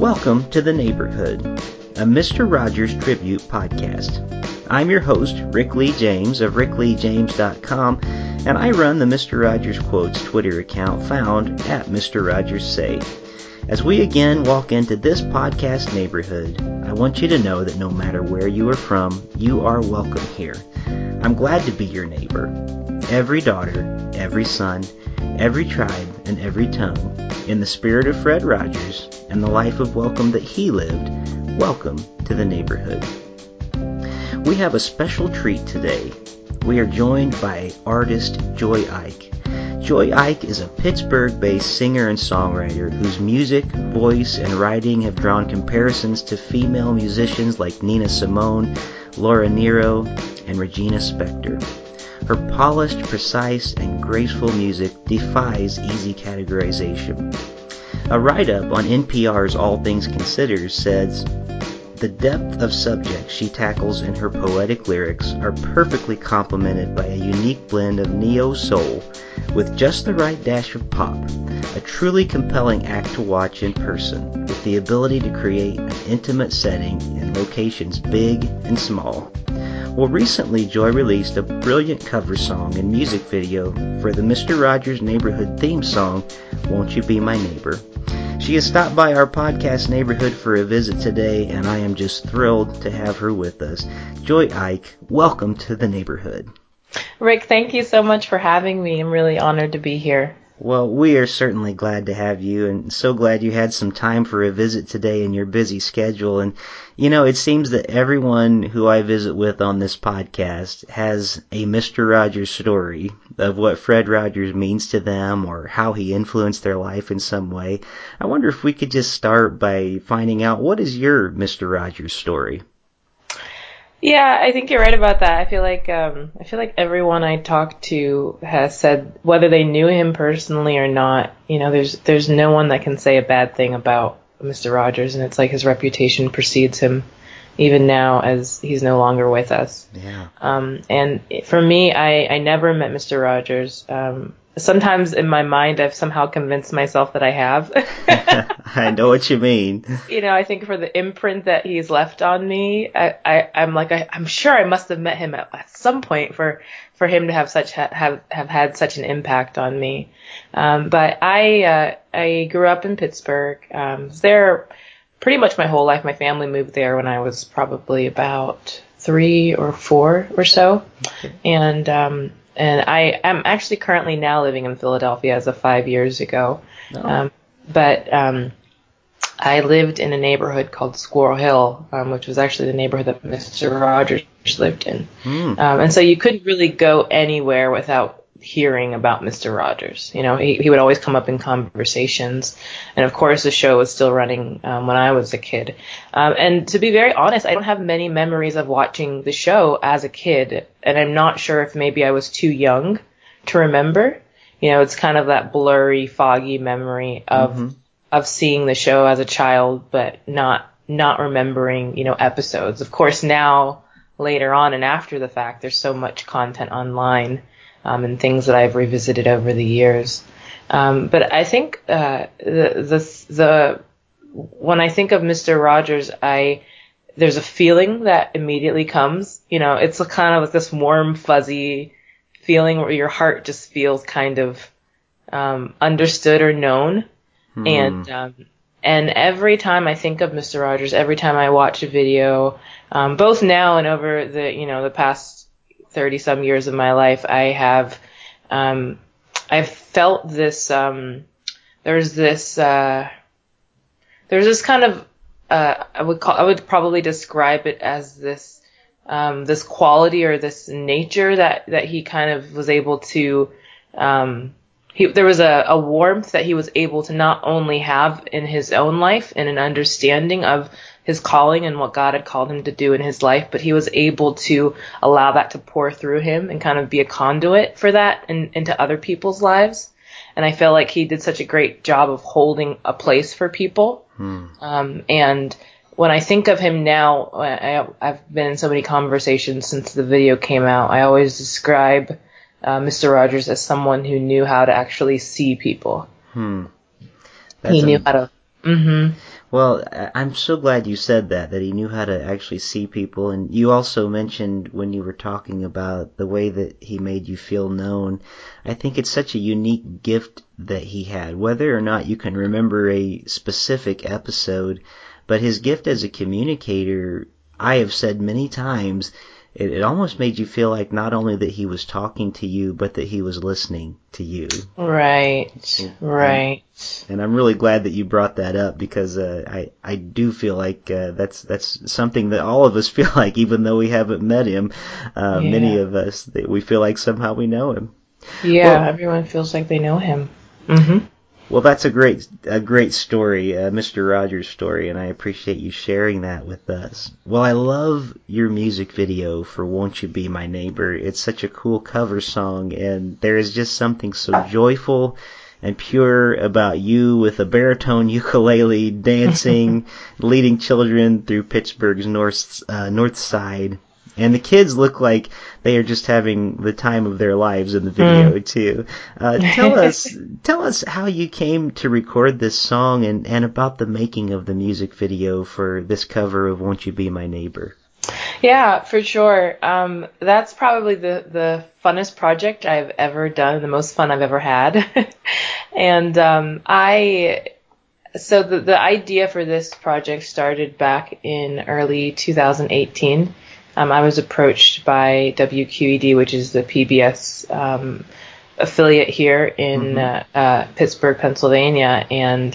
Welcome to The Neighborhood, a Mr. Rogers tribute podcast. I'm your host, Rick Lee James of rickleejames.com, and I run the Mr. Rogers Quotes Twitter account found at Mr. Rogers Say. As we again walk into this podcast neighborhood, I want you to know that no matter where you are from, you are welcome here. I'm glad to be your neighbor. Every daughter, every son, every tribe, and every tongue, in the spirit of Fred Rogers and the life of welcome that he lived, welcome to the neighborhood. We have a special treat today. We are joined by artist Joy Ike. Joy Ike is a Pittsburgh based singer and songwriter whose music, voice, and writing have drawn comparisons to female musicians like Nina Simone, Laura Nyro, and Regina Spektor. Her polished, precise, and graceful music defies easy categorization. A write up on NPR's All Things Considered says, the depth of subjects she tackles in her poetic lyrics are perfectly complemented by a unique blend of neo soul with just the right dash of pop, a truly compelling act to watch in person with the ability to create an intimate setting in locations big and small. Well, recently Joy released a brilliant cover song and music video for the Mr. Rogers Neighborhood theme song, Won't You Be My Neighbor? She has stopped by our podcast neighborhood for a visit today, and I am just thrilled to have her with us. Joy Ike, welcome to the neighborhood. Rick, thank you so much for having me. I'm really honored to be here. Well, we are certainly glad to have you and so glad you had some time for a visit today in your busy schedule. And, you know, it seems that everyone who I visit with on this podcast has a Mr. Rogers story of what Fred Rogers means to them or how he influenced their life in some way. I wonder if we could just start by finding out what is your Mr. Rogers story? Yeah, I think you're right about that. I feel like um, I feel like everyone I talked to has said whether they knew him personally or not. You know, there's there's no one that can say a bad thing about Mr. Rogers, and it's like his reputation precedes him even now as he's no longer with us. Yeah. Um, and for me, I I never met Mr. Rogers. Um, sometimes in my mind I've somehow convinced myself that I have. I know what you mean. You know, I think for the imprint that he's left on me, I, I I'm like I, am sure I must have met him at, at, some point for for him to have such have have had such an impact on me. Um, but I uh, I grew up in Pittsburgh. Um, was there pretty much my whole life. My family moved there when I was probably about three or four or so, and um, and I am actually currently now living in Philadelphia as of five years ago. Oh. Um, but um, I lived in a neighborhood called Squirrel Hill, um, which was actually the neighborhood that Mr. Rogers lived in. Mm. Um, and so you couldn't really go anywhere without hearing about Mr. Rogers. You know, he, he would always come up in conversations. And of course, the show was still running um, when I was a kid. Um, and to be very honest, I don't have many memories of watching the show as a kid. And I'm not sure if maybe I was too young to remember. You know, it's kind of that blurry, foggy memory of mm-hmm. of seeing the show as a child, but not not remembering, you know, episodes. Of course, now later on and after the fact, there's so much content online um, and things that I've revisited over the years. Um, but I think uh, the, the the when I think of Mr. Rogers, I there's a feeling that immediately comes. You know, it's a kind of like this warm, fuzzy feeling where your heart just feels kind of um, understood or known. Hmm. And um, and every time I think of Mr. Rogers, every time I watch a video, um, both now and over the you know the past 30 some years of my life, I have, um, I've felt this, um, there's this, uh, there's this kind of, uh, I would call, I would probably describe it as this, um, this quality or this nature that, that he kind of was able to, um, he, there was a, a warmth that he was able to not only have in his own life and an understanding of his calling and what God had called him to do in his life, but he was able to allow that to pour through him and kind of be a conduit for that in, into other people's lives. And I feel like he did such a great job of holding a place for people. Hmm. Um, and when I think of him now, I, have been in so many conversations since the video came out. I always describe uh, Mr. Rogers as someone who knew how to actually see people. Hmm. he knew how to. Mm-hmm. Well, I'm so glad you said that, that he knew how to actually see people. And you also mentioned when you were talking about the way that he made you feel known. I think it's such a unique gift that he had, whether or not you can remember a specific episode, but his gift as a communicator, I have said many times, it, it almost made you feel like not only that he was talking to you, but that he was listening to you. Right, right. And, and I'm really glad that you brought that up because uh, I I do feel like uh, that's that's something that all of us feel like, even though we haven't met him. Uh, yeah. Many of us that we feel like somehow we know him. Yeah, well, everyone feels like they know him. Mm-hmm. Well, that's a great a great story, uh, Mr. Rogers' story, and I appreciate you sharing that with us. Well, I love your music video for "Won't You Be My Neighbor." It's such a cool cover song, and there is just something so joyful and pure about you with a baritone ukulele dancing, leading children through Pittsburgh's north uh, north side and the kids look like they are just having the time of their lives in the video mm. too. Uh, tell us, tell us how you came to record this song and, and about the making of the music video for this cover of "Won't You Be My Neighbor." Yeah, for sure. Um, that's probably the the funnest project I've ever done, the most fun I've ever had. and um, I so the the idea for this project started back in early 2018 um, I was approached by WQED, which is the PBS um, affiliate here in mm-hmm. uh, uh, Pittsburgh, Pennsylvania, and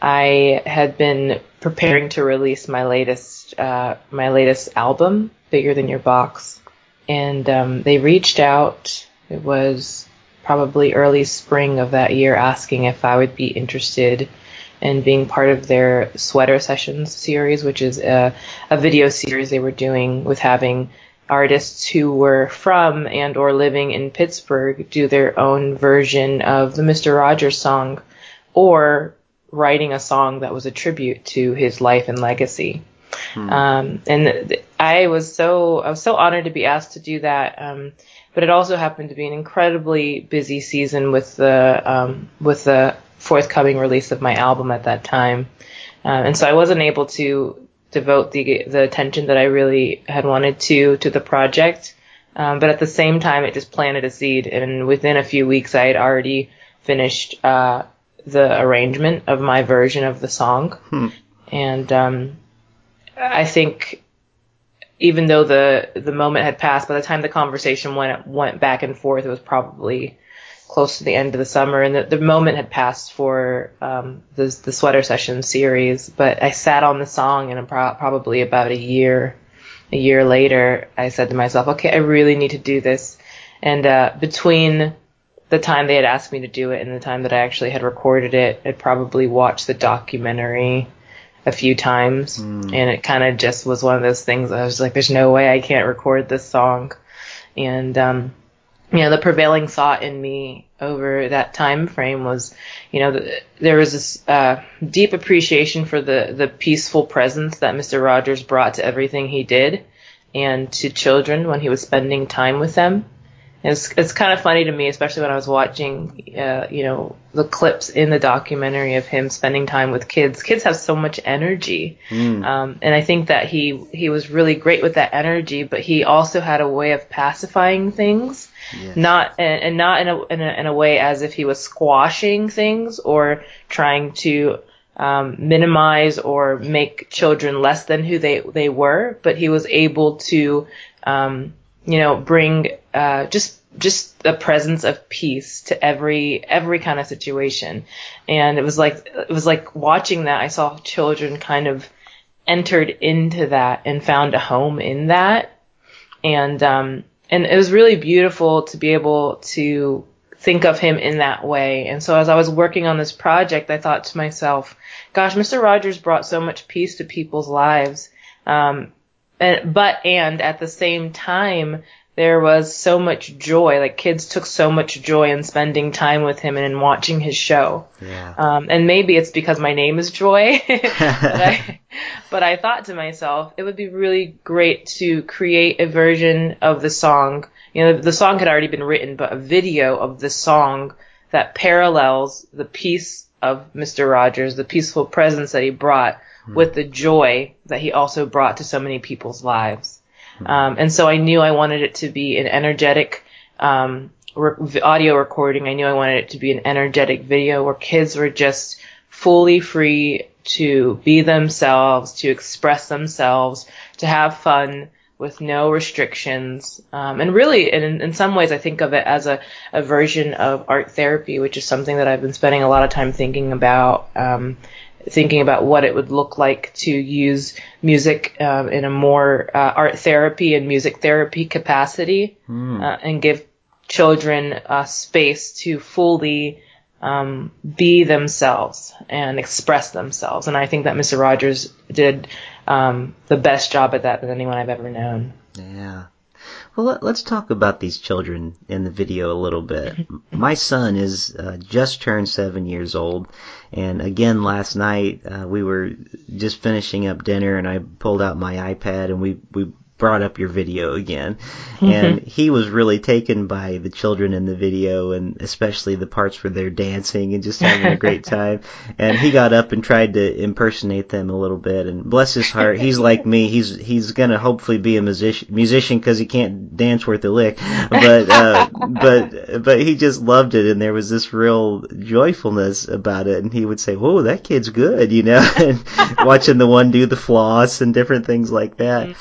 I had been preparing to release my latest uh, my latest album, Bigger Than Your Box, and um, they reached out. It was probably early spring of that year, asking if I would be interested and being part of their Sweater Sessions series, which is a, a video series they were doing with having artists who were from and or living in Pittsburgh do their own version of the Mr. Rogers song or writing a song that was a tribute to his life and legacy. Hmm. Um, and I was so I was so honored to be asked to do that. Um, but it also happened to be an incredibly busy season with the um, with the forthcoming release of my album at that time. Uh, and so I wasn't able to devote the the attention that I really had wanted to to the project. Um, but at the same time, it just planted a seed, and within a few weeks, I had already finished uh, the arrangement of my version of the song. Hmm. And um, I think even though the the moment had passed, by the time the conversation went went back and forth, it was probably close to the end of the summer, and the, the moment had passed for um, the the sweater session series. But I sat on the song, and pro- probably about a year, a year later, I said to myself, "Okay, I really need to do this." And uh, between the time they had asked me to do it and the time that I actually had recorded it, I'd probably watched the documentary a few times, mm. and it kind of just was one of those things. I was like, "There's no way I can't record this song," and um, you know, the prevailing thought in me over that time frame was, you know, the, there was this uh, deep appreciation for the the peaceful presence that Mr. Rogers brought to everything he did, and to children when he was spending time with them. It's it's kind of funny to me, especially when I was watching, uh, you know, the clips in the documentary of him spending time with kids. Kids have so much energy, mm. um, and I think that he he was really great with that energy. But he also had a way of pacifying things, yes. not and, and not in a, in a in a way as if he was squashing things or trying to um, minimize or make children less than who they they were. But he was able to um, you know, bring uh, just just a presence of peace to every every kind of situation. And it was like it was like watching that. I saw children kind of entered into that and found a home in that. And um, and it was really beautiful to be able to think of him in that way. And so as I was working on this project, I thought to myself, gosh, Mr. Rogers brought so much peace to people's lives. Um, and, but and at the same time there was so much joy like kids took so much joy in spending time with him and in watching his show yeah. um, and maybe it's because my name is joy but, I, but I thought to myself it would be really great to create a version of the song you know the song had already been written but a video of the song that parallels the peace of Mr. Rogers the peaceful presence that he brought mm-hmm. with the joy that he also brought to so many people's lives. Mm-hmm. Um, and so I knew I wanted it to be an energetic um, re- audio recording. I knew I wanted it to be an energetic video where kids were just fully free to be themselves, to express themselves, to have fun with no restrictions. Um, and really, in, in some ways, I think of it as a, a version of art therapy, which is something that I've been spending a lot of time thinking about. Um, thinking about what it would look like to use music um, in a more uh, art therapy and music therapy capacity mm. uh, and give children uh, space to fully um, be themselves and express themselves. And I think that Mr. Rogers did um, the best job at that than anyone I've ever known. Yeah. Well, let, us talk about these children in the video a little bit. My son is uh, just turned seven years old, and again last night uh, we were just finishing up dinner, and I pulled out my iPad and we we brought up your video again. Mm-hmm. And he was really taken by the children in the video and especially the parts where they're dancing and just having a great time. And he got up and tried to impersonate them a little bit and bless his heart, he's like me. He's he's going to hopefully be a musician musician cuz he can't dance worth a lick. But uh but but he just loved it and there was this real joyfulness about it and he would say, "Whoa, that kid's good," you know, and watching the one do the floss and different things like that.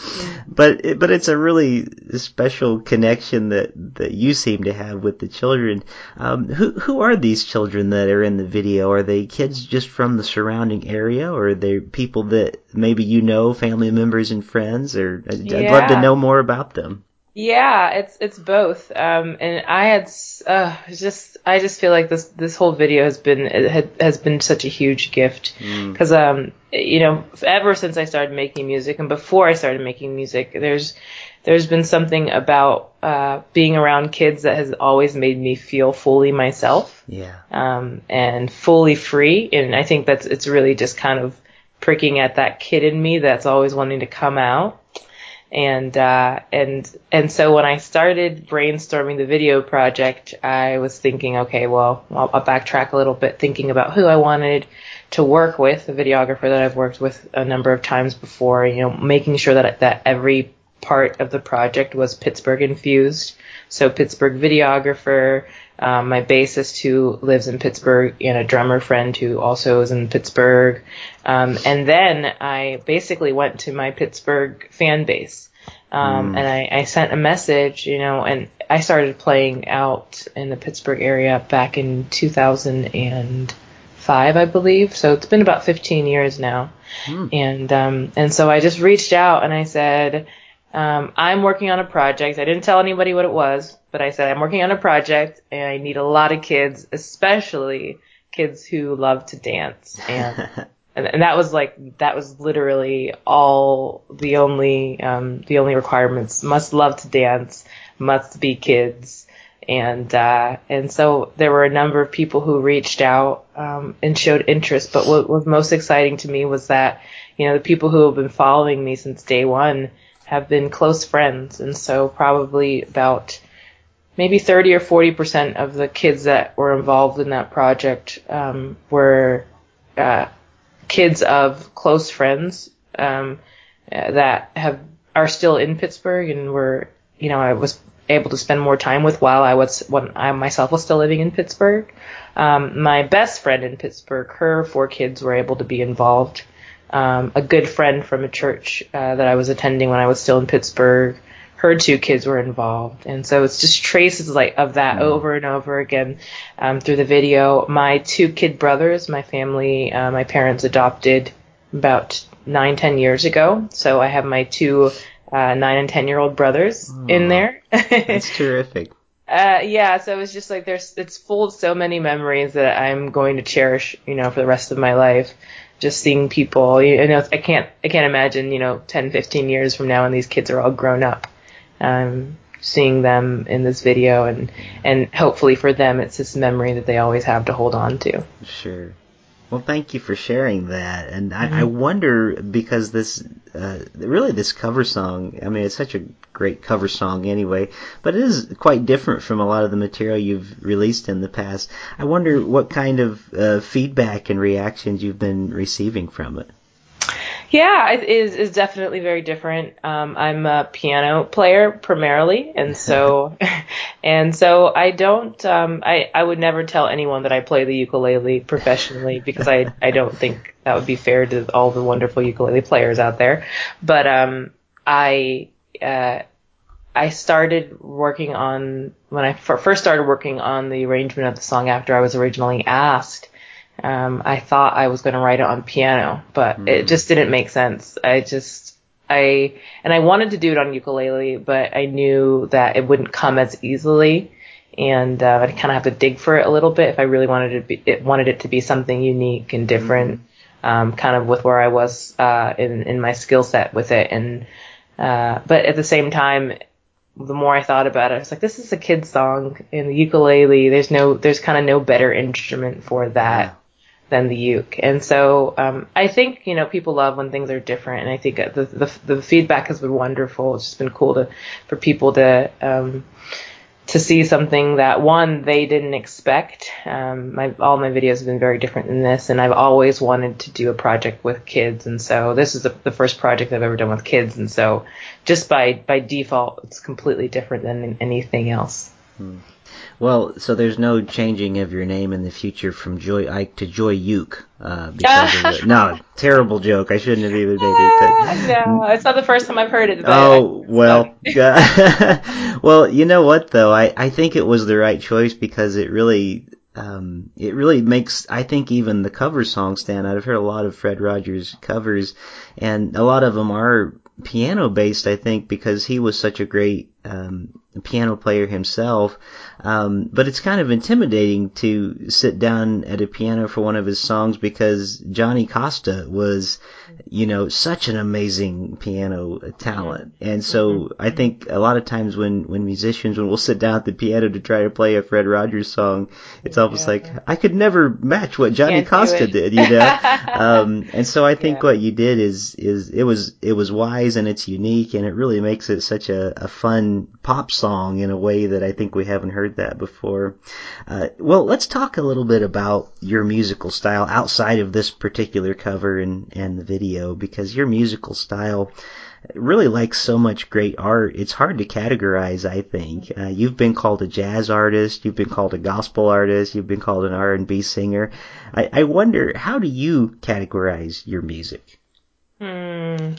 But but it, but it's a really special connection that that you seem to have with the children. Um, who who are these children that are in the video? Are they kids just from the surrounding area, or are they people that maybe you know, family members and friends? Or I'd, yeah. I'd love to know more about them. Yeah, it's it's both. Um, and I had uh, just I just feel like this this whole video has been had, has been such a huge gift because mm. um you know ever since I started making music and before I started making music there's there's been something about uh, being around kids that has always made me feel fully myself. Yeah. Um, and fully free, and I think that's it's really just kind of pricking at that kid in me that's always wanting to come out and uh, and and so when I started brainstorming the video project, I was thinking, okay, well, I'll, I'll, backtrack a little bit, thinking about who I wanted to work with, a videographer that I've worked with a number of times before. You know, making sure that that every part of the project was Pittsburgh infused. So Pittsburgh videographer, um, my bassist who lives in Pittsburgh, and a drummer friend who also is in Pittsburgh. Um, and then I basically went to my Pittsburgh fan base. Um, mm. and I, I sent a message, you know, and I started playing out in the Pittsburgh area back in 2005, I believe. So it's been about 15 years now. Mm. And, um, and so I just reached out and I said, um, I'm working on a project. I didn't tell anybody what it was, but I said I'm working on a project and I need a lot of kids, especially kids who love to dance. And and, and that was like that was literally all the only um, the only requirements. Must love to dance, must be kids. And uh, and so there were a number of people who reached out um, and showed interest. But what was most exciting to me was that you know the people who have been following me since day one have been close friends, and so probably about maybe 30 or 40 percent of the kids that were involved in that project um, were uh, kids of close friends um, that have are still in Pittsburgh and were you know I was able to spend more time with while I was when I myself was still living in Pittsburgh. Um, my best friend in Pittsburgh, her four kids were able to be involved um, a good friend from a church uh, that I was attending when I was still in Pittsburgh. Her two kids were involved, and so it's just traces like of that mm-hmm. over and over again um, through the video. My two kid brothers, my family, uh, my parents adopted about nine, ten years ago. So I have my two uh, nine and ten year old brothers oh, in there. that's terrific. Uh, yeah, so it's just like there's, it's full of so many memories that I'm going to cherish, you know, for the rest of my life just seeing people, you know, I can't, I can't imagine, you know, 10, 15 years from now when these kids are all grown up, um, seeing them in this video and, and hopefully for them it's this memory that they always have to hold on to. Sure. Well, thank you for sharing that. And I, mm-hmm. I wonder because this, uh, really this cover song, I mean, it's such a great cover song anyway, but it is quite different from a lot of the material you've released in the past. I wonder what kind of uh, feedback and reactions you've been receiving from it. Yeah, it is is definitely very different. Um, I'm a piano player primarily, and so and so I don't. Um, I I would never tell anyone that I play the ukulele professionally because I I don't think that would be fair to all the wonderful ukulele players out there. But um, I uh, I started working on when I f- first started working on the arrangement of the song after I was originally asked um, I thought I was going to write it on piano, but mm. it just didn't make sense. I just, I, and I wanted to do it on ukulele, but I knew that it wouldn't come as easily. And uh, I'd kind of have to dig for it a little bit if I really wanted it, be, it wanted it to be something unique and different, mm. um, kind of with where I was uh, in in my skill set with it. And uh, but at the same time, the more I thought about it, I was like, this is a kid's song in the ukulele. There's no, there's kind of no better instrument for that than the uke. And so um, I think you know people love when things are different, and I think the, the the feedback has been wonderful. It's just been cool to for people to um, to see something that one they didn't expect. Um, my all my videos have been very different than this, and I've always wanted to do a project with kids, and so this is the, the first project I've ever done with kids, and so just by by default, it's completely different than anything else. Hmm. Well, so there's no changing of your name in the future from Joy Ike to Joy Uke. Uh, because no, terrible joke. I shouldn't have even made it. But, no, it's not the first time I've heard it. oh I, well, well, you know what though? I I think it was the right choice because it really um, it really makes I think even the cover songs stand out. I've heard a lot of Fred Rogers covers, and a lot of them are piano based. I think because he was such a great um, piano player himself. Um, but it's kind of intimidating to sit down at a piano for one of his songs because Johnny Costa was, you know, such an amazing piano talent. And so mm-hmm. I think a lot of times when, when musicians, when we'll sit down at the piano to try to play a Fred Rogers song, it's almost like I could never match what Johnny Can't Costa did, you know? um, and so I think yeah. what you did is, is it was, it was wise and it's unique and it really makes it such a, a fun pop song in a way that I think we haven't heard that before. Uh, well, let's talk a little bit about your musical style outside of this particular cover and, and the video because your musical style really like so much great art. It's hard to categorize, I think. Uh, you've been called a jazz artist, you've been called a gospel artist, you've been called an R&B singer. I, I wonder, how do you categorize your music? Hmm.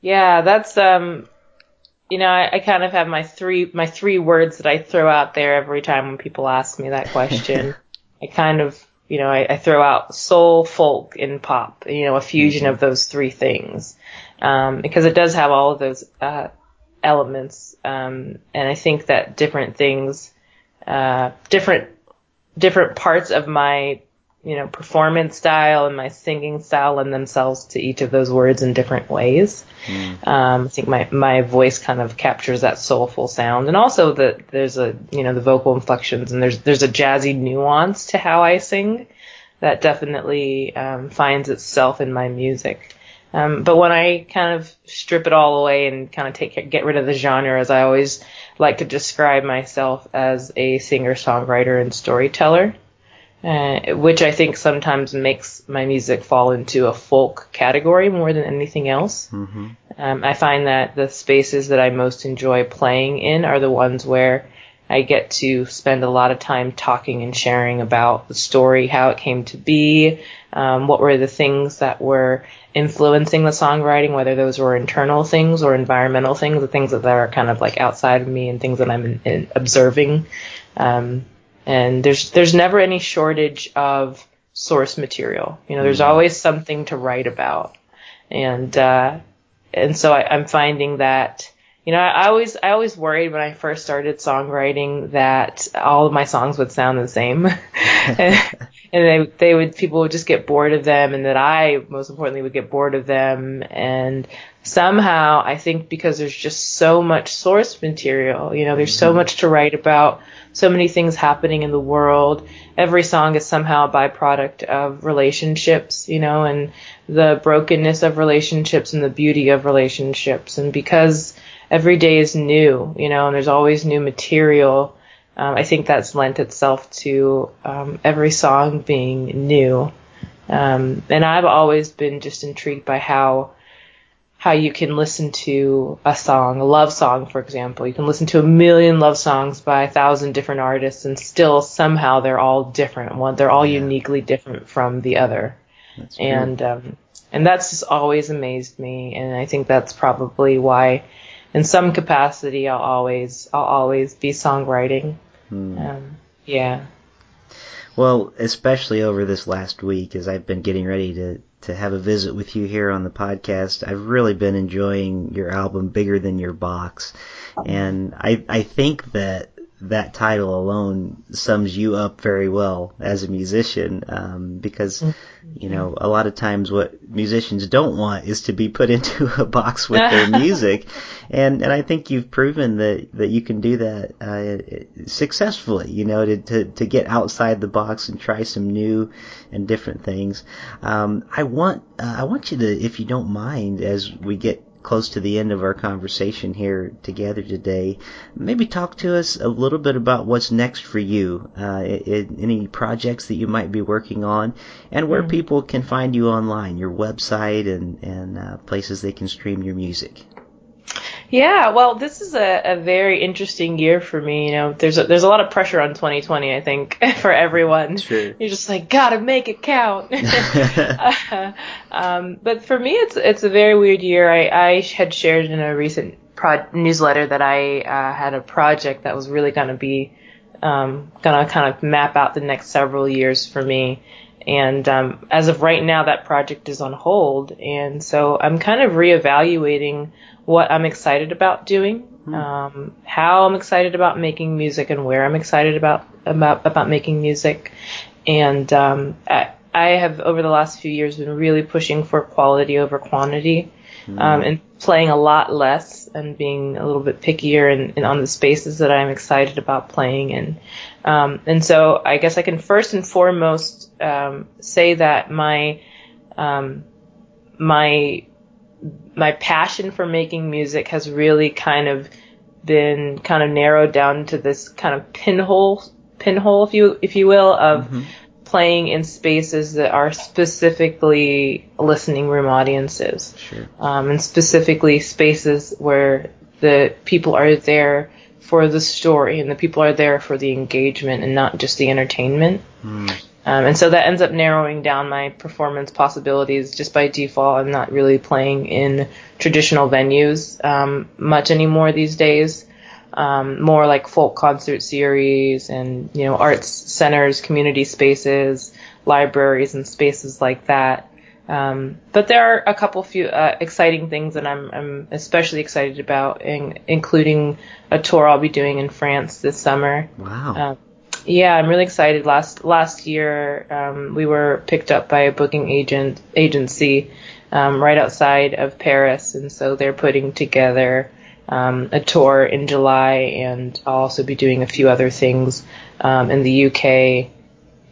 Yeah, that's um you know, I, I, kind of have my three my three words that I throw out there every time when people ask me that question. I kind of you know, I, I, throw out soul, folk, and pop. You know, a fusion mm-hmm. of those three things, um, because it does have all of those uh, elements. Um, and I think that different things, uh, different different parts of my you know, performance style and my singing style lend themselves to each of those words in different ways. Mm. Um, I think my, my voice kind of captures that soulful sound and also that there's a, you know, the vocal inflections and there's, there's a jazzy nuance to how I sing that definitely, um, finds itself in my music. Um, but when I kind of strip it all away and kind of take, get rid of the genre, as I always like to describe myself as a singer, songwriter, and storyteller uh, which I think sometimes makes my music fall into a folk category more than anything else. Mm-hmm. Um, I find that the spaces that I most enjoy playing in are the ones where I get to spend a lot of time talking and sharing about the story, how it came to be, um, what were the things that were influencing the songwriting, whether those were internal things or environmental things, the things that are kind of like outside of me and things that I'm in, in observing. Um, and there's there's never any shortage of source material. You know, there's mm-hmm. always something to write about, and uh, and so I, I'm finding that you know I always I always worried when I first started songwriting that all of my songs would sound the same, and, and they they would people would just get bored of them, and that I most importantly would get bored of them, and somehow I think because there's just so much source material, you know, there's so mm-hmm. much to write about so many things happening in the world. Every song is somehow a byproduct of relationships, you know, and the brokenness of relationships and the beauty of relationships. And because every day is new, you know, and there's always new material, um, I think that's lent itself to um, every song being new. Um, and I've always been just intrigued by how how you can listen to a song, a love song, for example. You can listen to a million love songs by a thousand different artists, and still somehow they're all different. One, they're all yeah. uniquely different from the other. That's and um, and that's just always amazed me, and I think that's probably why, in some capacity, I'll always I'll always be songwriting. Hmm. Um, yeah. Well, especially over this last week, as I've been getting ready to to have a visit with you here on the podcast. I've really been enjoying your album, Bigger Than Your Box, and I I think that that title alone sums you up very well as a musician um, because mm-hmm. you know a lot of times what musicians don't want is to be put into a box with their music and and I think you've proven that that you can do that uh, successfully you know to, to to get outside the box and try some new and different things um, I want uh, I want you to if you don't mind as we get close to the end of our conversation here together today, maybe talk to us a little bit about what's next for you, uh, any projects that you might be working on, and where mm-hmm. people can find you online, your website, and, and uh, places they can stream your music. Yeah, well, this is a, a very interesting year for me. You know, there's a, there's a lot of pressure on 2020, I think, for everyone. Sure. You're just like, gotta make it count. uh, um, but for me, it's it's a very weird year. I, I had shared in a recent pro- newsletter that I uh, had a project that was really going to be um, going to kind of map out the next several years for me. And um, as of right now, that project is on hold. And so I'm kind of reevaluating what I'm excited about doing, hmm. um, how I'm excited about making music, and where I'm excited about about about making music. And um, I, I have over the last few years been really pushing for quality over quantity, hmm. um, and playing a lot less and being a little bit pickier and, and on the spaces that I'm excited about playing in. Um, and so I guess I can first and foremost um, say that my um, my my passion for making music has really kind of been kind of narrowed down to this kind of pinhole pinhole if you if you will of mm-hmm. playing in spaces that are specifically listening room audiences sure. um, and specifically spaces where the people are there for the story and the people are there for the engagement and not just the entertainment mm. Um, and so that ends up narrowing down my performance possibilities just by default. I'm not really playing in traditional venues um, much anymore these days. Um, more like folk concert series and you know arts centers, community spaces, libraries, and spaces like that. Um, but there are a couple few uh, exciting things that I'm, I'm especially excited about, in, including a tour I'll be doing in France this summer. Wow. Yeah, I'm really excited. Last last year, um, we were picked up by a booking agent agency um, right outside of Paris, and so they're putting together um, a tour in July, and I'll also be doing a few other things um, in the UK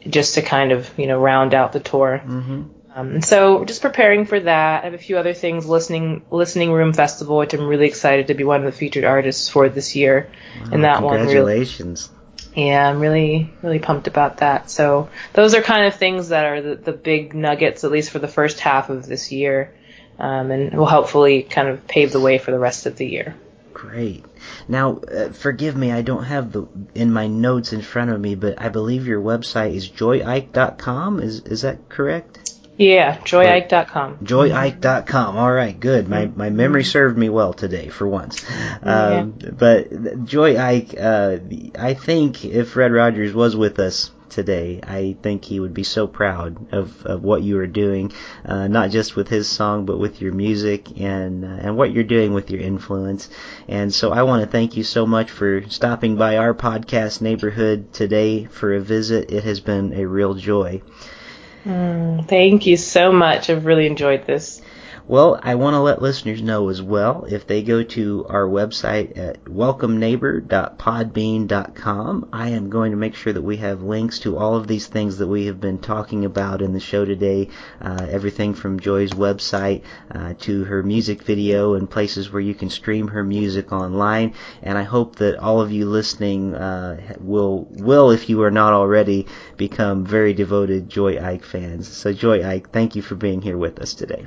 just to kind of you know round out the tour. Mm-hmm. Um, and so just preparing for that. I have a few other things. Listening Listening Room Festival, which I'm really excited to be one of the featured artists for this year. Wow, and that one congratulations. Yeah, I'm really, really pumped about that. So those are kind of things that are the, the big nuggets, at least for the first half of this year, um, and will hopefully kind of pave the way for the rest of the year. Great. Now, uh, forgive me, I don't have the in my notes in front of me, but I believe your website is joyike.com. Is is that correct? Yeah, joyike.com. Joyike.com. All right, good. My my memory served me well today for once. Um, yeah. But Joy Ike, uh, I think if Fred Rogers was with us today, I think he would be so proud of, of what you are doing, uh, not just with his song, but with your music and uh, and what you're doing with your influence. And so I want to thank you so much for stopping by our podcast neighborhood today for a visit. It has been a real joy. Mm, thank you so much. I've really enjoyed this. Well, I want to let listeners know as well if they go to our website at welcomeneighbor.podbean.com, I am going to make sure that we have links to all of these things that we have been talking about in the show today. Uh, everything from Joy's website uh, to her music video and places where you can stream her music online. And I hope that all of you listening uh, will will, if you are not already, become very devoted Joy Ike fans. So, Joy Ike, thank you for being here with us today.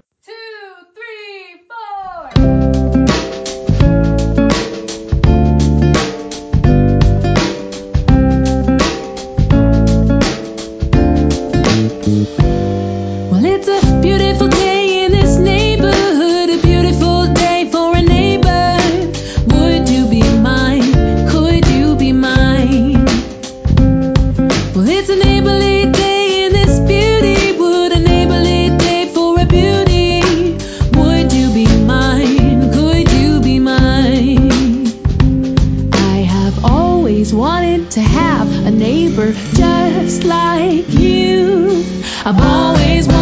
Of this